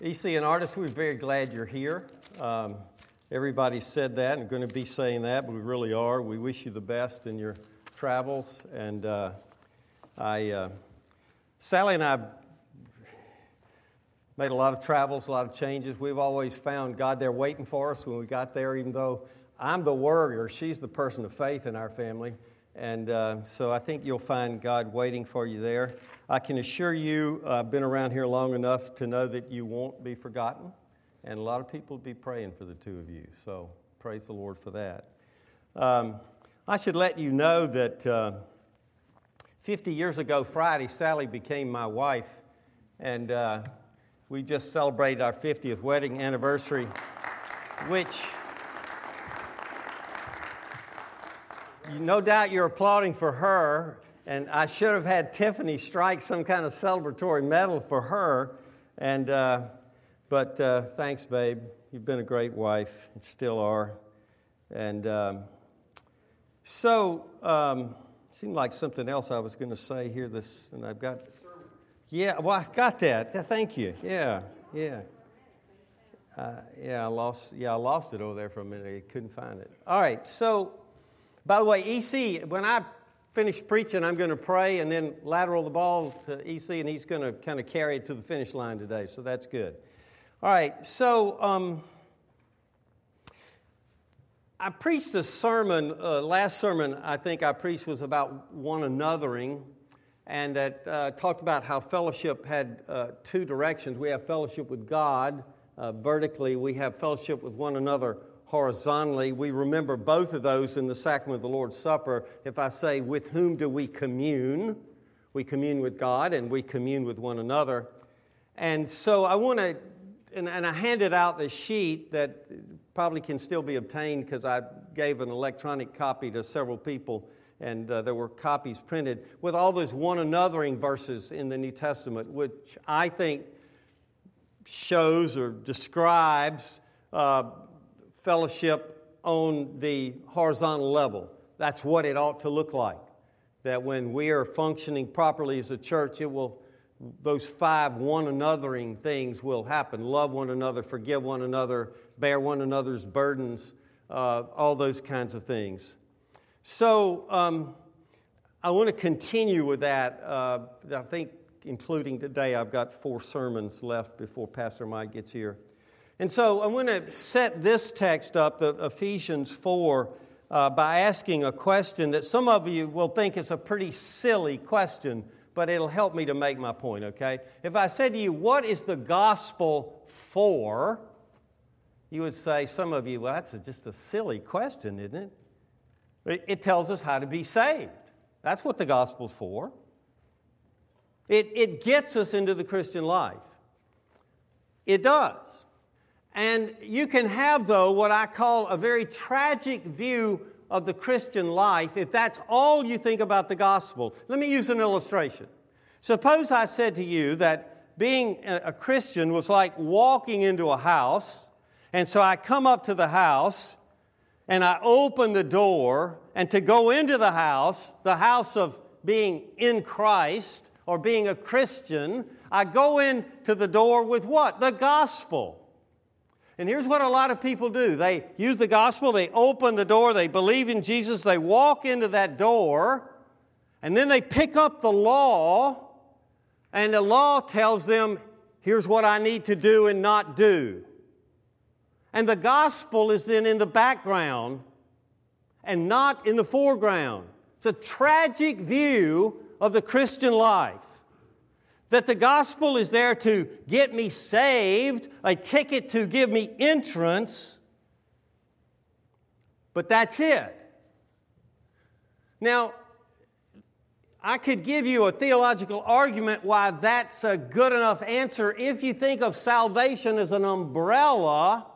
EC and artists, we're very glad you're here. Um, everybody said that and going to be saying that, but we really are. We wish you the best in your travels. And uh, I, uh, Sally and I made a lot of travels, a lot of changes. We've always found God there waiting for us when we got there, even though I'm the worrier. She's the person of faith in our family. And uh, so I think you'll find God waiting for you there. I can assure you, I've been around here long enough to know that you won't be forgotten. And a lot of people will be praying for the two of you. So praise the Lord for that. Um, I should let you know that uh, 50 years ago, Friday, Sally became my wife. And uh, we just celebrated our 50th wedding anniversary, which. No doubt you're applauding for her, and I should have had Tiffany strike some kind of celebratory medal for her. And, uh, but uh, thanks, babe. You've been a great wife, and still are. And um, so, um, seemed like something else I was going to say here. This, and I've got. Yeah, well, I got that. Thank you. Yeah, yeah. Uh, yeah, I lost. Yeah, I lost it over there for a minute. I couldn't find it. All right, so by the way, EC, when I finish preaching, I'm going to pray and then lateral the ball to EC, and he's going to kind of carry it to the finish line today, so that's good. All right, so um, I preached a sermon, uh, last sermon I think I preached was about one anothering, and that uh, talked about how fellowship had uh, two directions. We have fellowship with God uh, vertically, we have fellowship with one another horizontally. We remember both of those in the sacrament of the Lord's Supper. If I say, with whom do we commune? We commune with God and we commune with one another. And so I want to, and, and I handed out the sheet that probably can still be obtained because I gave an electronic copy to several people and uh, there were copies printed with all those one anothering verses in the New Testament, which I think shows or describes uh, fellowship on the horizontal level. That's what it ought to look like. That when we are functioning properly as a church, it will those five one anothering things will happen. Love one another, forgive one another, bear one another's burdens, uh, all those kinds of things. So um, I want to continue with that. Uh, I think, including today, I've got four sermons left before Pastor Mike gets here. And so I want to set this text up, the Ephesians 4, uh, by asking a question that some of you will think is a pretty silly question, but it'll help me to make my point, okay? If I said to you, What is the gospel for? You would say, some of you, well, that's just a silly question, isn't it? It tells us how to be saved. That's what the gospel's for. It, it gets us into the Christian life. It does. And you can have, though, what I call a very tragic view of the Christian life if that's all you think about the gospel. Let me use an illustration. Suppose I said to you that being a Christian was like walking into a house, and so I come up to the house and I open the door, and to go into the house, the house of being in Christ or being a Christian, I go into the door with what? The gospel. And here's what a lot of people do they use the gospel, they open the door, they believe in Jesus, they walk into that door, and then they pick up the law, and the law tells them, here's what I need to do and not do. And the gospel is then in the background and not in the foreground. It's a tragic view of the Christian life that the gospel is there to get me saved, a ticket to give me entrance, but that's it. Now, I could give you a theological argument why that's a good enough answer if you think of salvation as an umbrella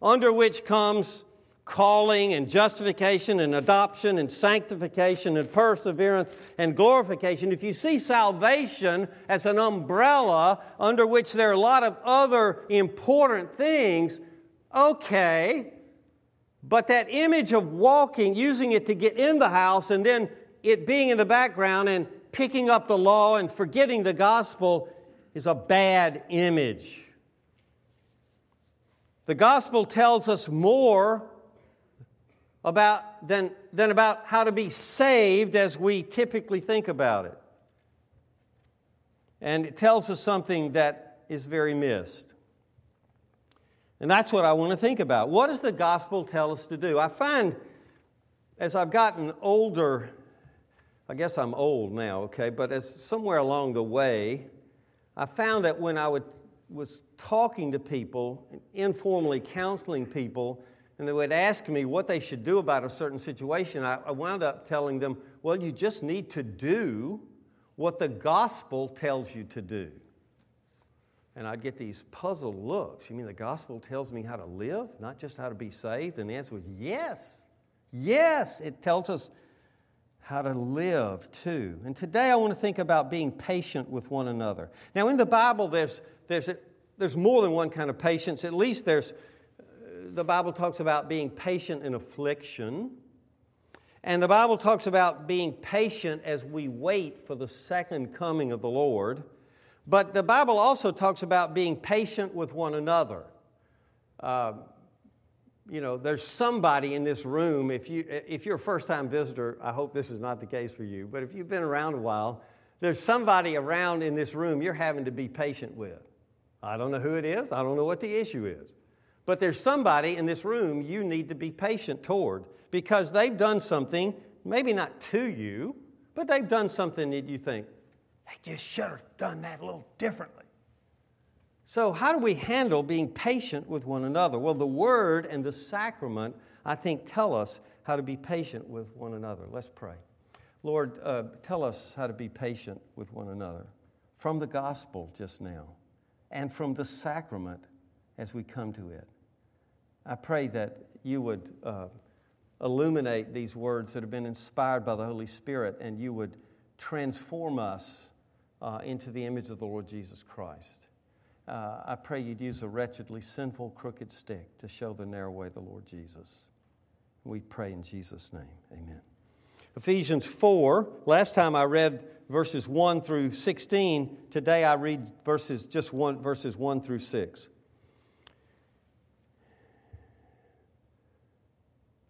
under which comes calling and justification and adoption and sanctification and perseverance and glorification, if you see salvation as an umbrella under which there are a lot of other important things, okay. But that image of walking, using it to get in the house and then it being in the background and picking up the law and forgetting the gospel is a bad image. The gospel tells us more about, than, than about how to be saved as we typically think about it. And it tells us something that is very missed. And that's what I want to think about. What does the gospel tell us to do? I find as I've gotten older, I guess I'm old now, okay, but as somewhere along the way, I found that when I would, was talking to people, informally counseling people, and they would ask me what they should do about a certain situation, I, I wound up telling them, well, you just need to do what the gospel tells you to do. And I'd get these puzzled looks. You mean the gospel tells me how to live, not just how to be saved? And the answer was yes. Yes, it tells us how to live too. And today I want to think about being patient with one another. Now, in the Bible, there's, there's, there's more than one kind of patience. At least there's, the Bible talks about being patient in affliction. And the Bible talks about being patient as we wait for the second coming of the Lord. But the Bible also talks about being patient with one another. Uh, you know, there's somebody in this room, if, you, if you're a first time visitor, I hope this is not the case for you, but if you've been around a while, there's somebody around in this room you're having to be patient with. I don't know who it is, I don't know what the issue is. But there's somebody in this room you need to be patient toward because they've done something, maybe not to you, but they've done something that you think, they just should have done that a little differently. So, how do we handle being patient with one another? Well, the Word and the sacrament, I think, tell us how to be patient with one another. Let's pray. Lord, uh, tell us how to be patient with one another from the gospel just now and from the sacrament as we come to it. I pray that you would uh, illuminate these words that have been inspired by the Holy Spirit and you would transform us uh, into the image of the Lord Jesus Christ uh, I pray you'd use a wretchedly sinful, crooked stick to show the narrow way of the Lord Jesus. We pray in Jesus' name. Amen. Ephesians 4, last time I read verses 1 through 16. Today I read verses just one verses 1 through 6.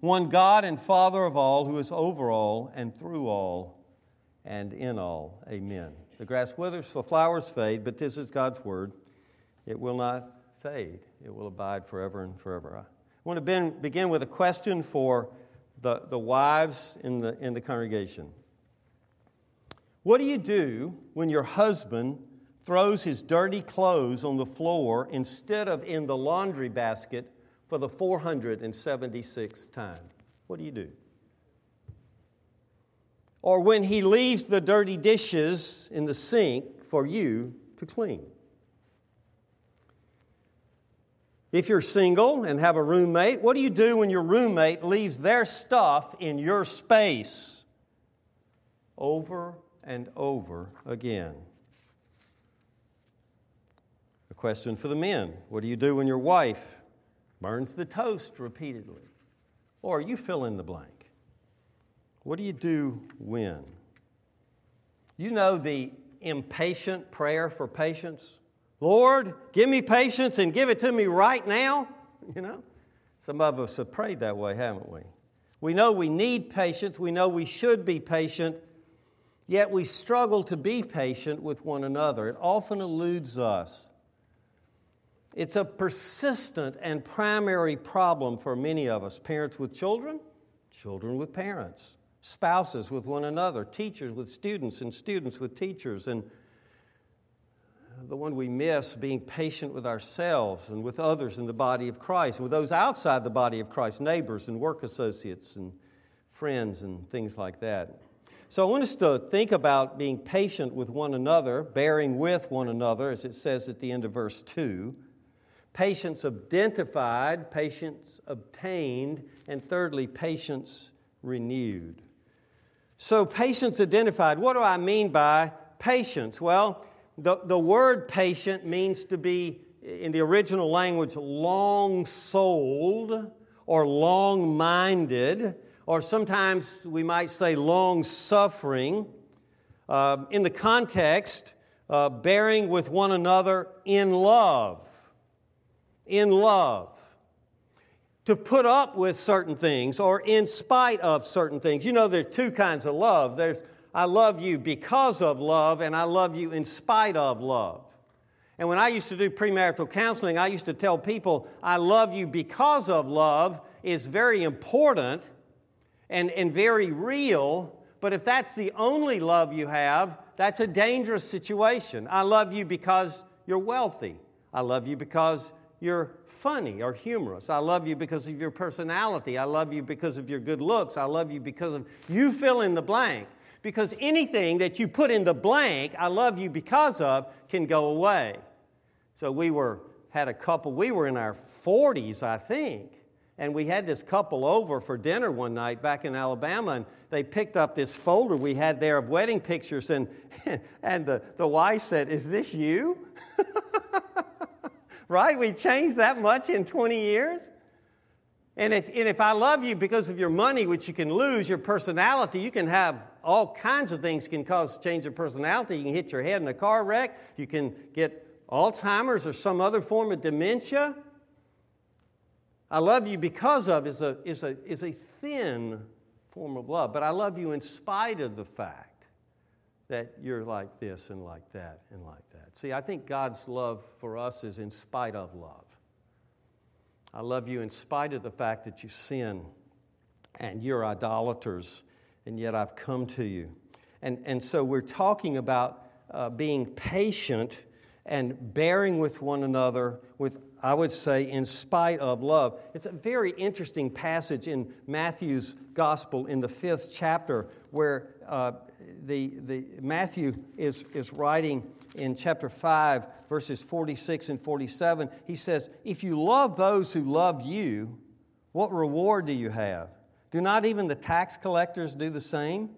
one God and Father of all, who is over all and through all and in all. Amen. The grass withers, the flowers fade, but this is God's word. It will not fade, it will abide forever and forever. I want to begin with a question for the, the wives in the, in the congregation. What do you do when your husband throws his dirty clothes on the floor instead of in the laundry basket for the 476th time? What do you do? Or when he leaves the dirty dishes in the sink for you to clean? If you're single and have a roommate, what do you do when your roommate leaves their stuff in your space? Over and over again. A question for the men What do you do when your wife burns the toast repeatedly? Or you fill in the blank. What do you do when? You know the impatient prayer for patience? Lord, give me patience and give it to me right now. You know, some of us have prayed that way, haven't we? We know we need patience, we know we should be patient, yet we struggle to be patient with one another. It often eludes us. It's a persistent and primary problem for many of us parents with children, children with parents, spouses with one another, teachers with students, and students with teachers, and the one we miss being patient with ourselves and with others in the body of Christ, with those outside the body of Christ, neighbors and work associates and friends and things like that. So I want us to think about being patient with one another, bearing with one another, as it says at the end of verse 2. Patience identified, patience obtained, and thirdly, patience renewed. So, patience identified, what do I mean by patience? Well, the, the word patient means to be, in the original language, long souled or long minded, or sometimes we might say long suffering. Uh, in the context, uh, bearing with one another in love. In love. To put up with certain things or in spite of certain things. You know, there's two kinds of love. There's I love you because of love, and I love you in spite of love. And when I used to do premarital counseling, I used to tell people, I love you because of love is very important and, and very real, but if that's the only love you have, that's a dangerous situation. I love you because you're wealthy. I love you because you're funny or humorous. I love you because of your personality. I love you because of your good looks. I love you because of you fill in the blank. Because anything that you put in the blank, I love you because of, can go away. So we were had a couple, we were in our 40s, I think, and we had this couple over for dinner one night back in Alabama, and they picked up this folder we had there of wedding pictures, and, and the, the wife said, Is this you? right? We changed that much in 20 years? And if, and if I love you because of your money, which you can lose, your personality, you can have all kinds of things can cause change of personality. You can hit your head in a car wreck. You can get Alzheimer's or some other form of dementia. I love you because of is a, is a, is a thin form of love, but I love you in spite of the fact that you're like this and like that and like. See, I think God's love for us is in spite of love. I love you in spite of the fact that you sin and you're idolaters, and yet I've come to you. And, and so we're talking about uh, being patient and bearing with one another with I would say, in spite of love. It's a very interesting passage in Matthew's gospel in the fifth chapter where uh, the, the, Matthew is, is writing in chapter 5, verses 46 and 47. He says, If you love those who love you, what reward do you have? Do not even the tax collectors do the same?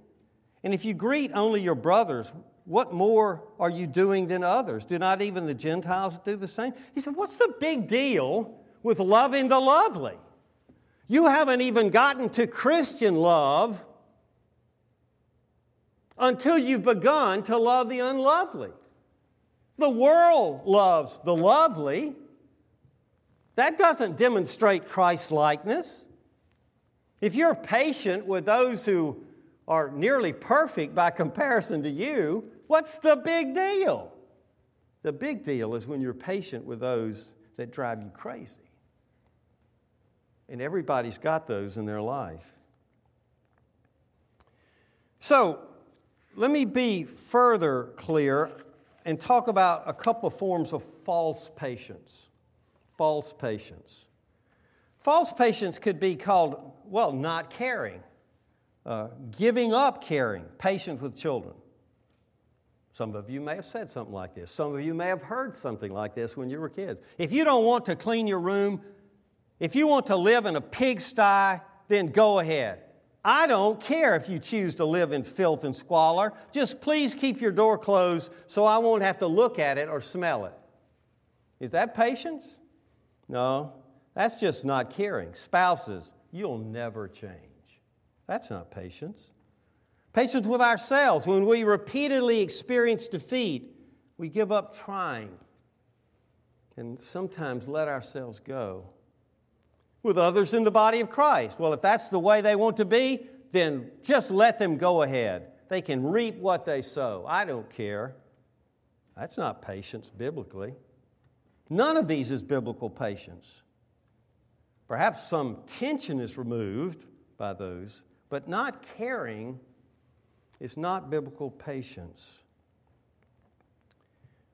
And if you greet only your brothers, what more are you doing than others? Do not even the Gentiles do the same? He said, What's the big deal with loving the lovely? You haven't even gotten to Christian love until you've begun to love the unlovely. The world loves the lovely. That doesn't demonstrate Christ likeness. If you're patient with those who are nearly perfect by comparison to you, What's the big deal? The big deal is when you're patient with those that drive you crazy. And everybody's got those in their life. So, let me be further clear and talk about a couple of forms of false patience. False patience. False patience could be called, well, not caring, uh, giving up caring, patience with children. Some of you may have said something like this. Some of you may have heard something like this when you were kids. If you don't want to clean your room, if you want to live in a pigsty, then go ahead. I don't care if you choose to live in filth and squalor. Just please keep your door closed so I won't have to look at it or smell it. Is that patience? No, that's just not caring. Spouses, you'll never change. That's not patience. Patience with ourselves. When we repeatedly experience defeat, we give up trying and sometimes let ourselves go. With others in the body of Christ. Well, if that's the way they want to be, then just let them go ahead. They can reap what they sow. I don't care. That's not patience biblically. None of these is biblical patience. Perhaps some tension is removed by those, but not caring is not biblical patience.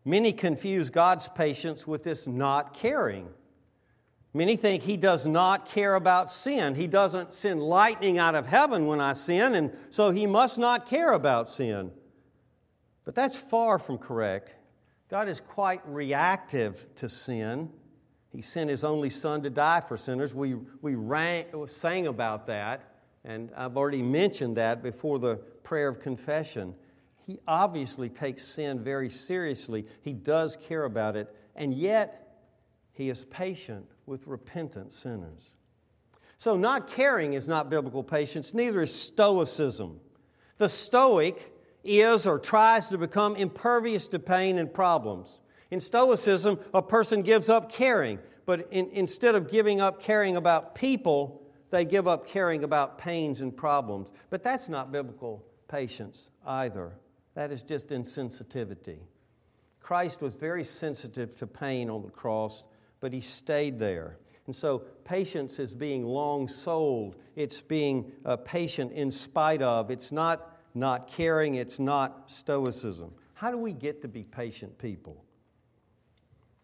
Many confuse God's patience with this not caring. Many think He does not care about sin. He doesn't send lightning out of heaven when I sin, and so He must not care about sin. But that's far from correct. God is quite reactive to sin. He sent His only Son to die for sinners. We, we rang, sang about that, and I've already mentioned that before the prayer of confession. He obviously takes sin very seriously. He does care about it, and yet He is patient with repentant sinners. So, not caring is not biblical patience, neither is stoicism. The Stoic is or tries to become impervious to pain and problems. In Stoicism, a person gives up caring, but in, instead of giving up caring about people, they give up caring about pains and problems. But that's not biblical patience either. That is just insensitivity. Christ was very sensitive to pain on the cross, but he stayed there. And so, patience is being long souled. It's being uh, patient in spite of. It's not not caring, it's not stoicism. How do we get to be patient people?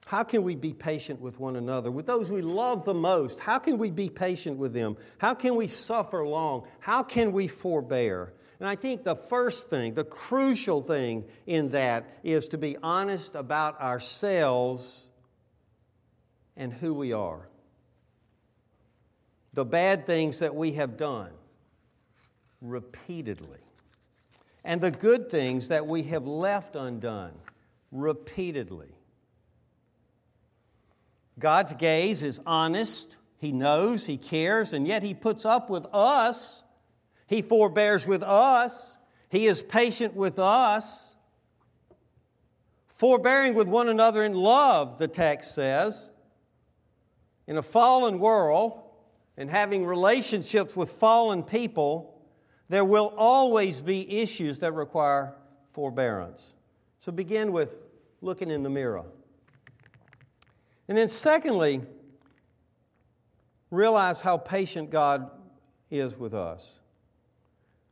How can we be patient with one another, with those we love the most? How can we be patient with them? How can we suffer long? How can we forbear? And I think the first thing, the crucial thing in that is to be honest about ourselves and who we are. The bad things that we have done repeatedly and the good things that we have left undone repeatedly. God's gaze is honest. He knows, He cares, and yet He puts up with us. He forbears with us. He is patient with us. Forbearing with one another in love, the text says. In a fallen world and having relationships with fallen people, there will always be issues that require forbearance. So begin with looking in the mirror. And then, secondly, realize how patient God is with us.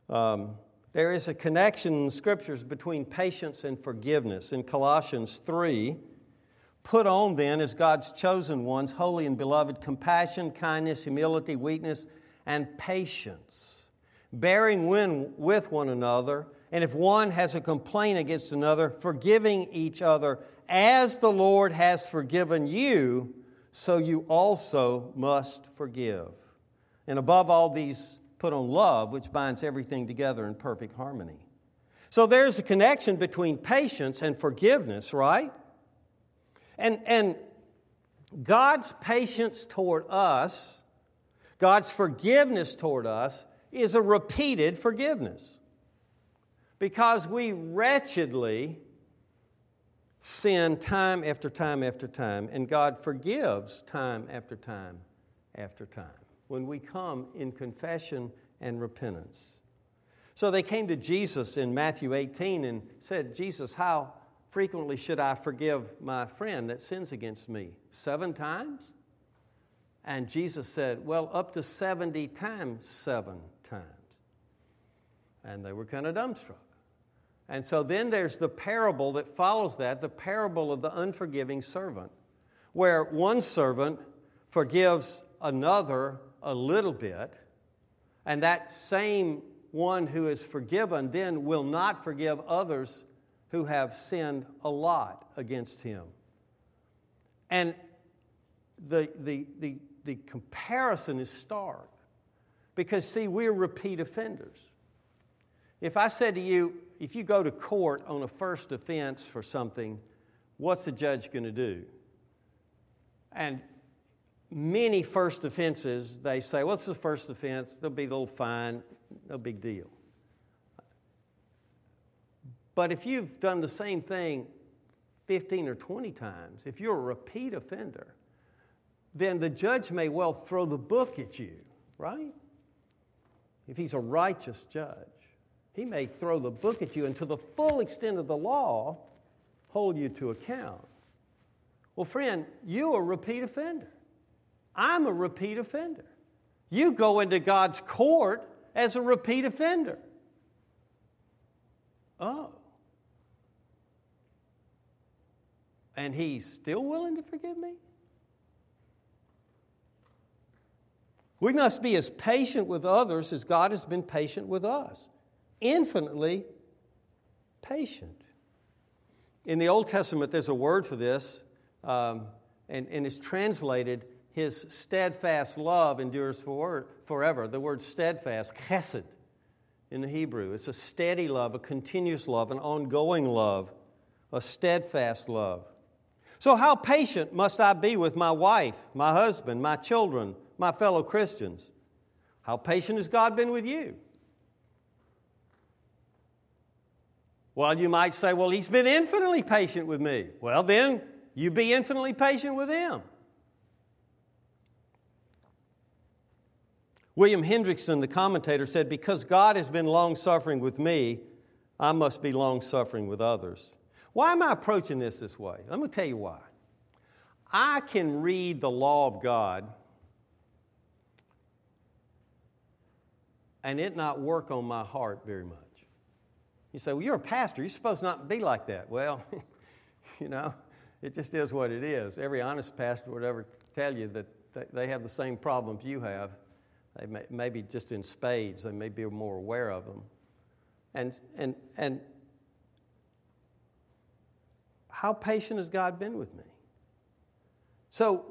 Um, there is a connection in the scriptures between patience and forgiveness. In Colossians 3, put on then as God's chosen ones, holy and beloved, compassion, kindness, humility, weakness, and patience bearing with one another, and if one has a complaint against another, forgiving each other, as the Lord has forgiven you, so you also must forgive. And above all these, put on love, which binds everything together in perfect harmony. So there's a connection between patience and forgiveness, right? And, and God's patience toward us, God's forgiveness toward us, is a repeated forgiveness. Because we wretchedly sin time after time after time, and God forgives time after time after time when we come in confession and repentance. So they came to Jesus in Matthew 18 and said, Jesus, how frequently should I forgive my friend that sins against me? Seven times? And Jesus said, Well, up to 70 times seven times. And they were kind of dumbstruck. And so then there's the parable that follows that the parable of the unforgiving servant, where one servant forgives another a little bit, and that same one who is forgiven then will not forgive others who have sinned a lot against him. And the, the, the, the comparison is stark. Because, see, we're repeat offenders. If I said to you, if you go to court on a first offense for something, what's the judge going to do? And many first offenses, they say, what's the first offense? There'll be a little fine, no big deal. But if you've done the same thing 15 or 20 times, if you're a repeat offender, then the judge may well throw the book at you, right? if he's a righteous judge, he may throw the book at you and, to the full extent of the law, hold you to account. Well, friend, you're a repeat offender. I'm a repeat offender. You go into God's court as a repeat offender. Oh. And he's still willing to forgive me? We must be as patient with others as God has been patient with us. Infinitely patient. In the Old Testament, there's a word for this, um, and, and is translated, His steadfast love endures for, forever. The word steadfast, chesed, in the Hebrew. It's a steady love, a continuous love, an ongoing love, a steadfast love. So, how patient must I be with my wife, my husband, my children, my fellow Christians? How patient has God been with you? Well, you might say, well, He's been infinitely patient with me. Well, then you be infinitely patient with Him. William Hendriksen, the commentator, said, Because God has been long suffering with me, I must be long suffering with others. Why am I approaching this this way? Let me tell you why. I can read the law of God and it not work on my heart very much. You say, Well, you're a pastor. You're supposed not to be like that. Well, you know, it just is what it is. Every honest pastor would ever tell you that they have the same problems you have. They may, maybe just in spades, they may be more aware of them. And, and, and how patient has God been with me? So,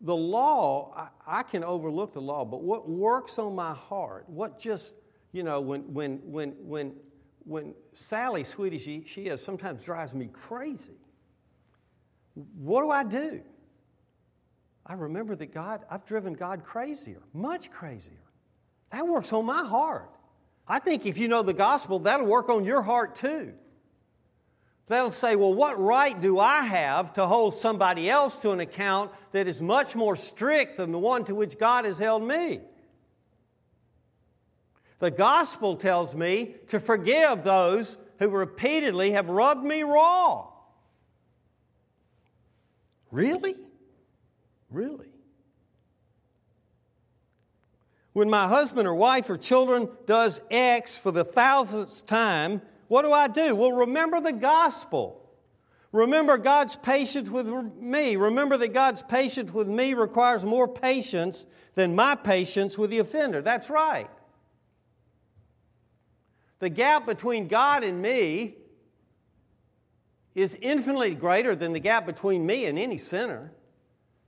the law, I, I, can overlook the law, but what works on my heart, what just, you know, when, when, when, when, when Sally, sweet as she, she is, sometimes drives me crazy. What do I do? I remember that God, I've driven God crazier, much crazier. That works on my heart. I think if you know the gospel, that'll work on your heart too. That'll say, well, what right do I have to hold somebody else to an account that is much more strict than the one to which God has held me? The gospel tells me to forgive those who repeatedly have rubbed me raw. Really? Really? When my husband or wife or children does X for the thousandth time, what do I do? Well, remember the gospel. Remember God's patience with me. Remember that God's patience with me requires more patience than my patience with the offender. That's right. The gap between God and me is infinitely greater than the gap between me and any sinner.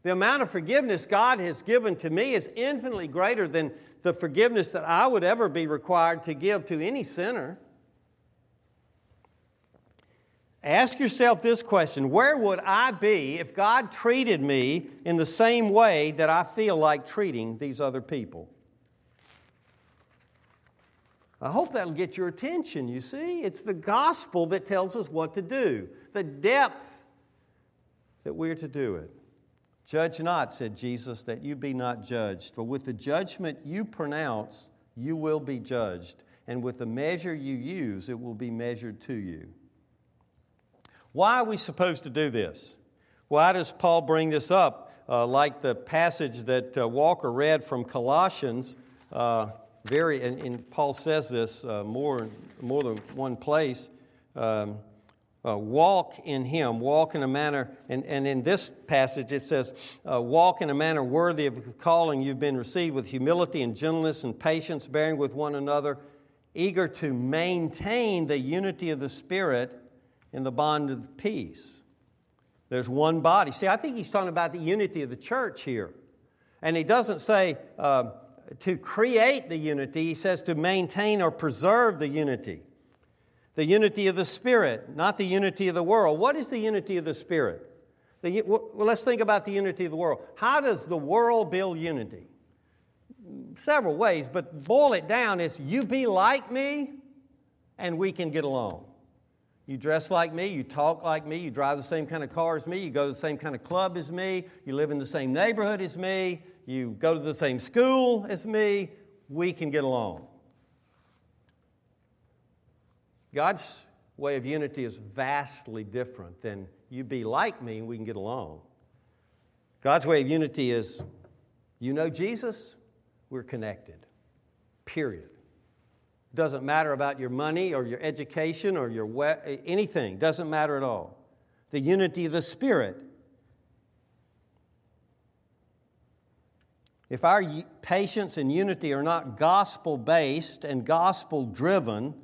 The amount of forgiveness God has given to me is infinitely greater than the forgiveness that I would ever be required to give to any sinner. Ask yourself this question Where would I be if God treated me in the same way that I feel like treating these other people? I hope that'll get your attention, you see. It's the gospel that tells us what to do, the depth that we're to do it. Judge not, said Jesus, that you be not judged. For with the judgment you pronounce, you will be judged. And with the measure you use, it will be measured to you. Why are we supposed to do this? Why does Paul bring this up? Uh, like the passage that uh, Walker read from Colossians, uh, very, and, and, Paul says this uh, more, more than one place. Um, uh, walk in him, walk in a manner, and, and in this passage it says, uh, walk in a manner worthy of the calling you've been received with humility and gentleness and patience, bearing with one another, eager to maintain the unity of the Spirit in the bond of peace. There's one body. See, I think he's talking about the unity of the church here. And he doesn't say uh, to create the unity, he says to maintain or preserve the unity. The unity of the Spirit, not the unity of the world. What is the unity of the Spirit? The, well, let's think about the unity of the world. How does the world build unity? Several ways, but boil it down is you be like me and we can get along. You dress like me, you talk like me, you drive the same kind of car as me, you go to the same kind of club as me, you live in the same neighborhood as me, you go to the same school as me, we can get along. God's way of unity is vastly different than you be like me and we can get along. God's way of unity is you know Jesus, we're connected. Period. Doesn't matter about your money or your education or your we- anything. Doesn't matter at all. The unity of the Spirit. If our patience and unity are not gospel based and gospel driven,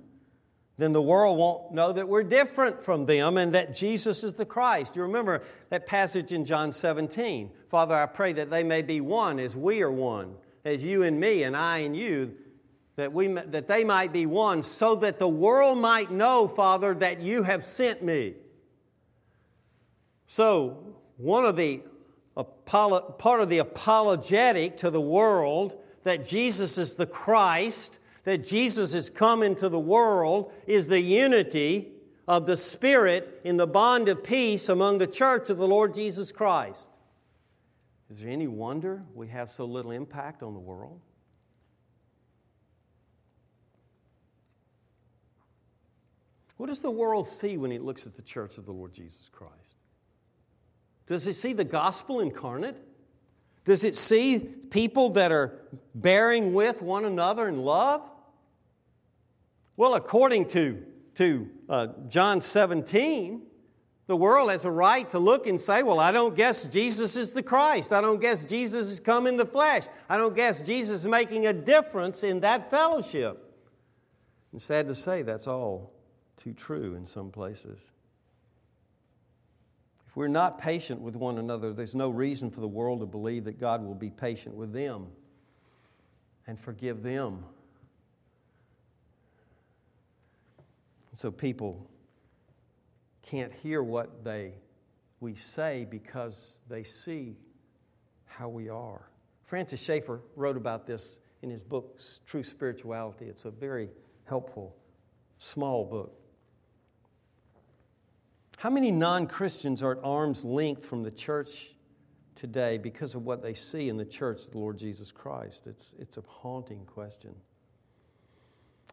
then the world won't know that we're different from them and that Jesus is the Christ. You remember that passage in John 17. Father, I pray that they may be one as we are one, as you and me and I and you, that, we, that they might be one, so that the world might know, Father, that you have sent me. So, one of the part of the apologetic to the world that Jesus is the Christ that Jesus has come into the world is the unity of the Spirit in the bond of peace among the church of the Lord Jesus Christ. Is there any wonder we have so little impact on the world? What does the world see when it looks at the church of the Lord Jesus Christ? Does it see the gospel incarnate? Does it see people that are bearing with one another in love? Well, according to, to uh, John 17, the world has a right to look and say, Well, I don't guess Jesus is the Christ. I don't guess Jesus has come in the flesh. I don't guess Jesus is making a difference in that fellowship. And sad to say, that's all too true in some places. If we're not patient with one another, there's no reason for the world to believe that God will be patient with them and forgive them So people can't hear what they we say because they see how we are. Francis Schaeffer wrote about this in his book True Spirituality. It's a very helpful small book. How many non-Christians are at arm's length from the church today because of what they see in the church of the Lord Jesus Christ? It's, it's a haunting question.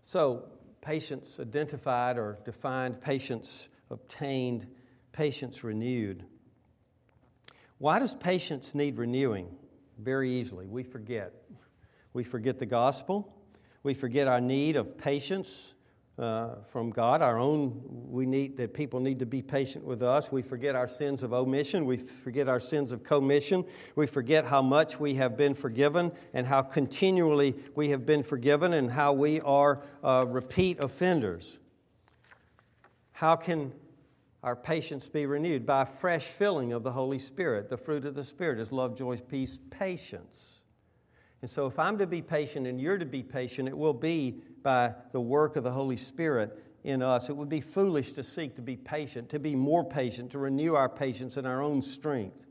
So, patience identified or defined, patience obtained, patience renewed. Why does patience need renewing? Very easily. We forget. We forget the gospel. We forget our need of patience uh, from God. Our own, we need that people need to be patient with us. We forget our sins of omission. We forget our sins of commission. We forget how much we have been forgiven and how continually we have been forgiven and how we are uh, repeat offenders. How can our patience be renewed? By fresh filling of the Holy Spirit. The fruit of the Spirit is love, joy, peace, patience. And so, if I'm to be patient and you're to be patient, it will be by the work of the Holy Spirit in us. It would be foolish to seek to be patient, to be more patient, to renew our patience in our own strength.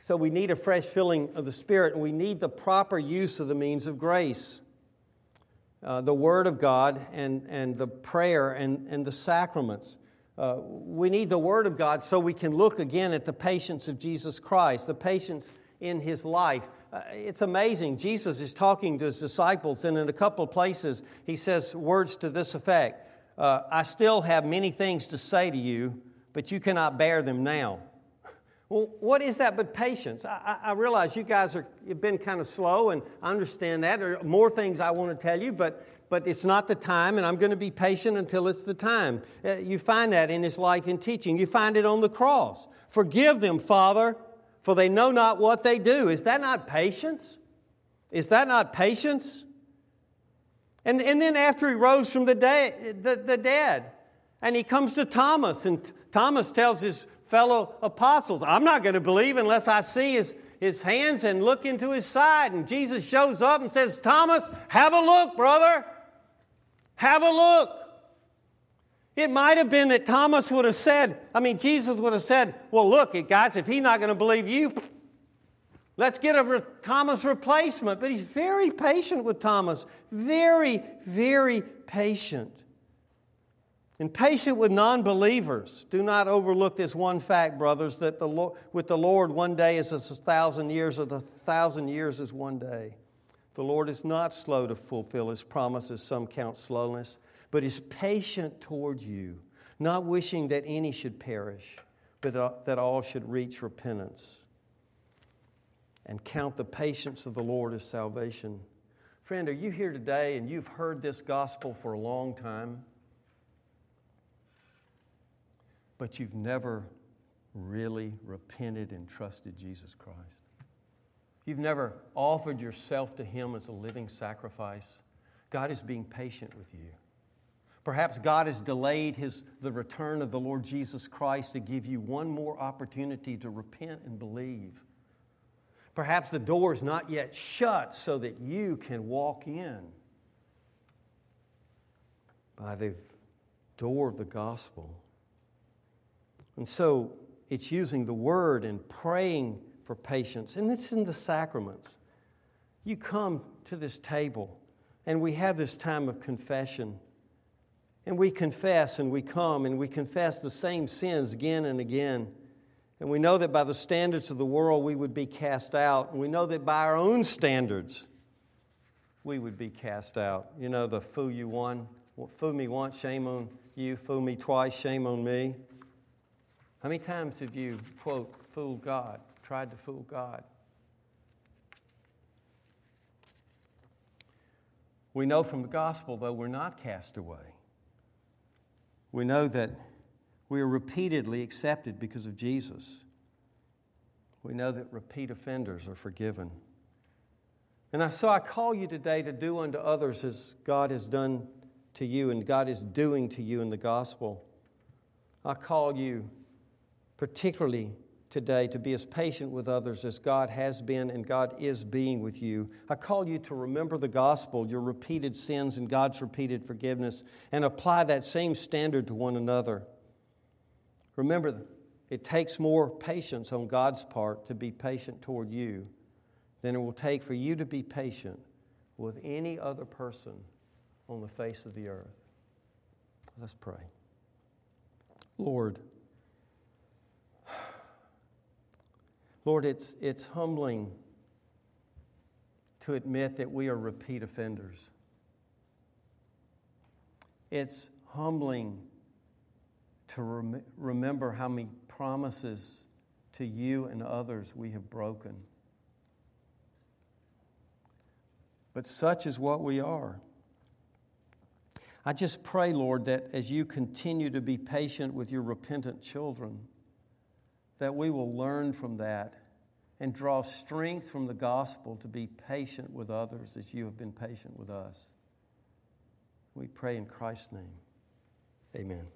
So, we need a fresh filling of the Spirit, and we need the proper use of the means of grace. Uh, the Word of God and, and the prayer and, and the sacraments. Uh, we need the Word of God so we can look again at the patience of Jesus Christ, the patience in his life. Uh, it's amazing. Jesus is talking to his disciples, and in a couple of places, he says words to this effect uh, I still have many things to say to you, but you cannot bear them now. Well, what is that but patience? I, I realize you guys are, you've been kind of slow, and I understand that. There are more things I want to tell you, but, but it's not the time, and I'm going to be patient until it's the time. Uh, you find that in his life and teaching. You find it on the cross. Forgive them, Father, for they know not what they do. Is that not patience? Is that not patience? And, and then after he rose from the, day, the, the dead, and he comes to Thomas, and Thomas tells his fellow apostles, I'm not going to believe unless I see his, his hands and look into his side. And Jesus shows up and says, Thomas, have a look, brother. Have a look. It might have been that Thomas would have said, I mean, Jesus would have said, Well, look, guys, if he's not going to believe you, let's get a re- Thomas replacement. But he's very patient with Thomas. Very, very patient. And patient with non believers. Do not overlook this one fact, brothers, that the Lord, with the Lord, one day is a thousand years, or a thousand years is one day. The Lord is not slow to fulfill his promises, some count slowness but is patient toward you, not wishing that any should perish, but uh, that all should reach repentance. And count the patience of the Lord as salvation. Friend, are you here today and you've heard this gospel for a long time, but you've never really repented and trusted Jesus Christ? You've never offered yourself to Him as a living sacrifice. God is being patient with you. Perhaps God has delayed his, the return of the Lord Jesus Christ to give you one more opportunity to repent and believe. Perhaps the door is not yet shut so that you can walk in by the door of the gospel. And so it's using the word and praying for patience, and it's in the sacraments. You come to this table, and we have this time of confession. And we confess and we come and we confess the same sins again and again. And we know that by the standards of the world we would be cast out. And we know that by our own standards we would be cast out. You know, the fool you one, fool me once, shame on you, fool me twice, shame on me. How many times have you, quote, fooled God, tried to fool God? We know from the gospel, though, we're not cast away. We know that we are repeatedly accepted because of Jesus. We know that repeat offenders are forgiven. And so I call you today to do unto others as God has done to you and God is doing to you in the gospel. I call you particularly today to be as patient with others as God has been and God is being with you. I call you to remember the gospel, your repeated sins and God's repeated forgiveness, and apply that same standard to one another. Remember, it takes more patience on God's part to be patient toward you than it will take for you to be patient with any other person on the face of the earth. Let's pray. Lord, Lord, it's, it's humbling to admit that we are repeat offenders. It's humbling to rem- remember how many promises to you and others we have broken. But such is what we are. I just pray, Lord, that as you continue to be patient with your repentant children, that we will learn from that and draw strength from the gospel to be patient with others as you have been patient with us. We pray in Christ's name. Amen.